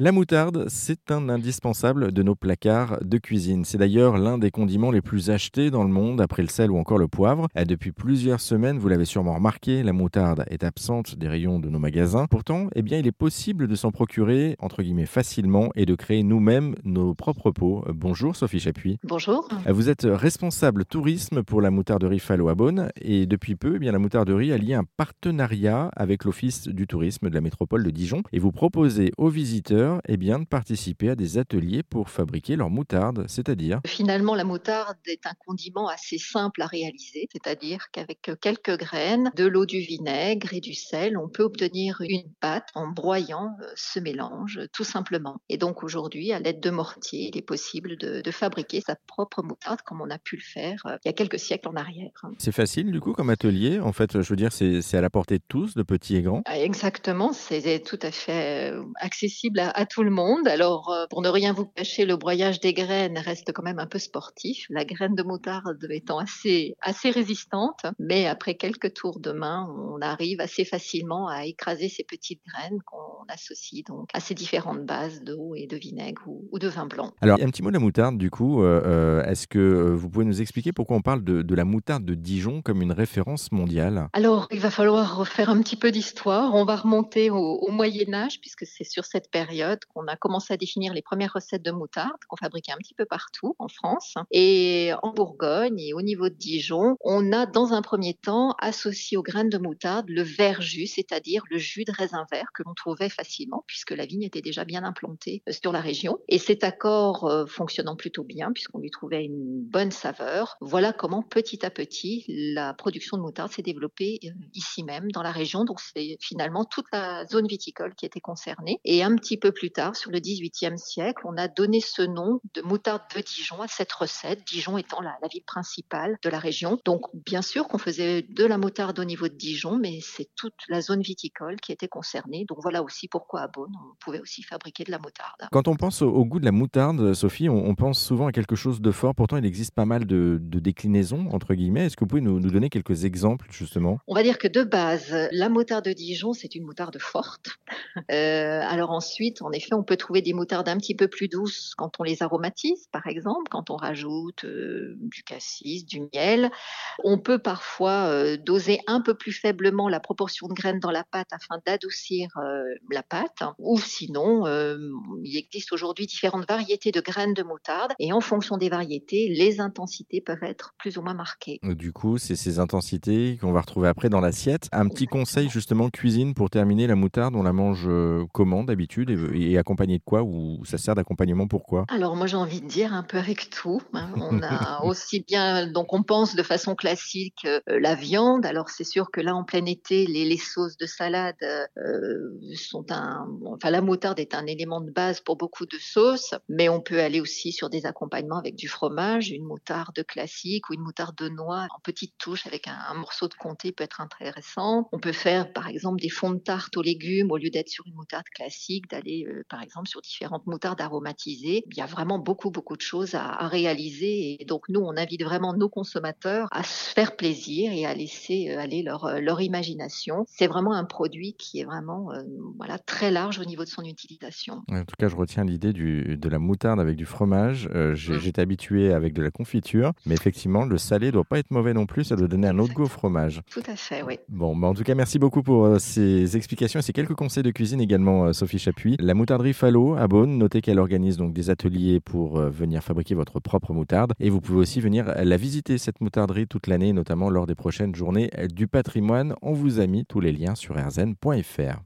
La moutarde, c'est un indispensable de nos placards de cuisine. C'est d'ailleurs l'un des condiments les plus achetés dans le monde après le sel ou encore le poivre. Et depuis plusieurs semaines, vous l'avez sûrement remarqué, la moutarde est absente des rayons de nos magasins. Pourtant, eh bien, il est possible de s'en procurer entre guillemets facilement et de créer nous-mêmes nos propres pots. Bonjour Sophie Chapuis. Bonjour. Vous êtes responsable tourisme pour la moutarderie Fallo à Beaune et depuis peu, eh bien, la moutarderie a lié un partenariat avec l'Office du tourisme de la métropole de Dijon et vous proposez aux visiteurs eh bien, de participer à des ateliers pour fabriquer leur moutarde, c'est-à-dire Finalement, la moutarde est un condiment assez simple à réaliser, c'est-à-dire qu'avec quelques graines, de l'eau, du vinaigre et du sel, on peut obtenir une pâte en broyant euh, ce mélange tout simplement. Et donc aujourd'hui, à l'aide de mortier, il est possible de, de, fabriquer sa propre moutarde comme on a pu le faire euh, il y a quelques siècles en arrière. C'est facile du coup comme atelier? En fait, je veux dire, c'est à la portée de tous, de petits et grands? Ah, Exactement, c'est tout à fait euh, accessible à, à tout le monde. Alors, euh, pour ne rien vous cacher, le broyage des graines reste quand même un peu sportif. La graine de moutarde étant assez, assez résistante, mais après quelques tours de main, on arrive assez facilement à écraser ces petites graines qu'on associe donc à ces différentes bases d'eau et de vinaigre ou, de vin blanc. Alors, un petit mot de la moutarde, du coup. Euh, euh, est-ce que vous pouvez nous expliquer pourquoi on parle de, de la moutarde de Dijon comme une référence mondiale? Alors, il va falloir refaire un petit peu d'histoire. On va remonter au, au Moyen Âge, puisque c'est sur cette période qu'on a commencé à définir les premières recettes de moutarde qu'on fabriquait un petit peu partout en France. Et en Bourgogne et au niveau de Dijon, on a dans un premier temps associé aux graines de moutarde le vert jus, c'est-à-dire le jus de raisin vert que l'on trouvait facilement puisque la vigne était déjà bien implantée euh, sur la région. Et cet accord euh, fonctionnant plutôt bien puisqu'on lui trouvait une bonne saveur, voilà comment petit à petit la production de moutarde s'est développée euh, ici même dans la région. Donc c'est finalement toute la zone viticole qui était concernée. Et un petit peu plus tard, sur le XVIIIe siècle, on a donné ce nom de moutarde de Dijon à cette recette, Dijon étant la, la ville principale de la région. Donc, bien sûr qu'on faisait de la moutarde au niveau de Dijon, mais c'est toute la zone viticole qui était concernée. Donc, voilà aussi pourquoi à Beaune, on pouvait aussi fabriquer de la moutarde. Quand on pense au, goût de la moutarde, Sophie, on, pense souvent à quelque chose de fort. Pourtant, il existe pas mal de, déclinaisons, entre guillemets. Est-ce que vous pouvez nous, nous donner quelques exemples, justement? On va dire que de base, la moutarde de Dijon, c'est une moutarde forte. Euh, alors ensuite, en effet, on peut trouver des moutardes un petit peu plus douces quand on les aromatise, par exemple, quand on rajoute euh, du cassis, du miel. On peut parfois euh, doser un peu plus faiblement la proportion de graines dans la pâte afin d'adoucir euh, la pâte. Ou sinon, il existe aujourd'hui différentes variétés de graines de moutarde et en fonction des variétés, les intensités peuvent être plus ou moins marquées. Du coup, c'est ces intensités qu'on va retrouver après dans l'assiette. Un petit conseil justement cuisine pour terminer la moutarde, on la mange comment d'habitude et, et accompagné de quoi ou ça sert d'accompagnement pourquoi Alors moi j'ai envie de dire un peu avec tout. Hein. On a aussi bien donc on pense de façon classique euh, la viande. Alors c'est sûr que là en plein été les, les sauces de salade euh, sont un enfin la moutarde est un élément de base pour beaucoup de sauces, mais on peut aller aussi sur des accompagnements avec du fromage, une moutarde classique ou une moutarde de noix en petite touche avec un, un morceau de comté peut être intéressant. On peut faire par exemple des fonds de tarte aux légumes au lieu d'être sur une moutarde classique, d'aller euh, par exemple sur différentes moutardes aromatisées. Il y a vraiment beaucoup, beaucoup de choses à, à, réaliser. Et donc, nous, on invite vraiment nos consommateurs à se faire plaisir et à laisser euh, aller leur, euh, leur imagination. C'est vraiment un produit qui est vraiment euh, voilà, très large au niveau de son utilisation. En tout cas, je retiens l'idée de la moutarde avec du fromage. Euh, mmh. J'étais habitué avec de la confiture, mais effectivement, le salé ne doit pas être mauvais non plus. Ça doit donner un autre goût au fromage. Tout à fait, oui. Bon, bah, en tout cas, merci beaucoup pour ces explications et ces quelques conseils de cuisine également, Sophie Chapuis. La moutarderie Fallot à Beaune, notez qu'elle organise donc des ateliers pour euh, venir fabriquer votre propre moutarde. Et vous pouvez aussi venir la visiter, cette moutarderie, toute l'année, notamment lors des prochaines journées du patrimoine. On vous a mis tous les liens sur rzn.fr.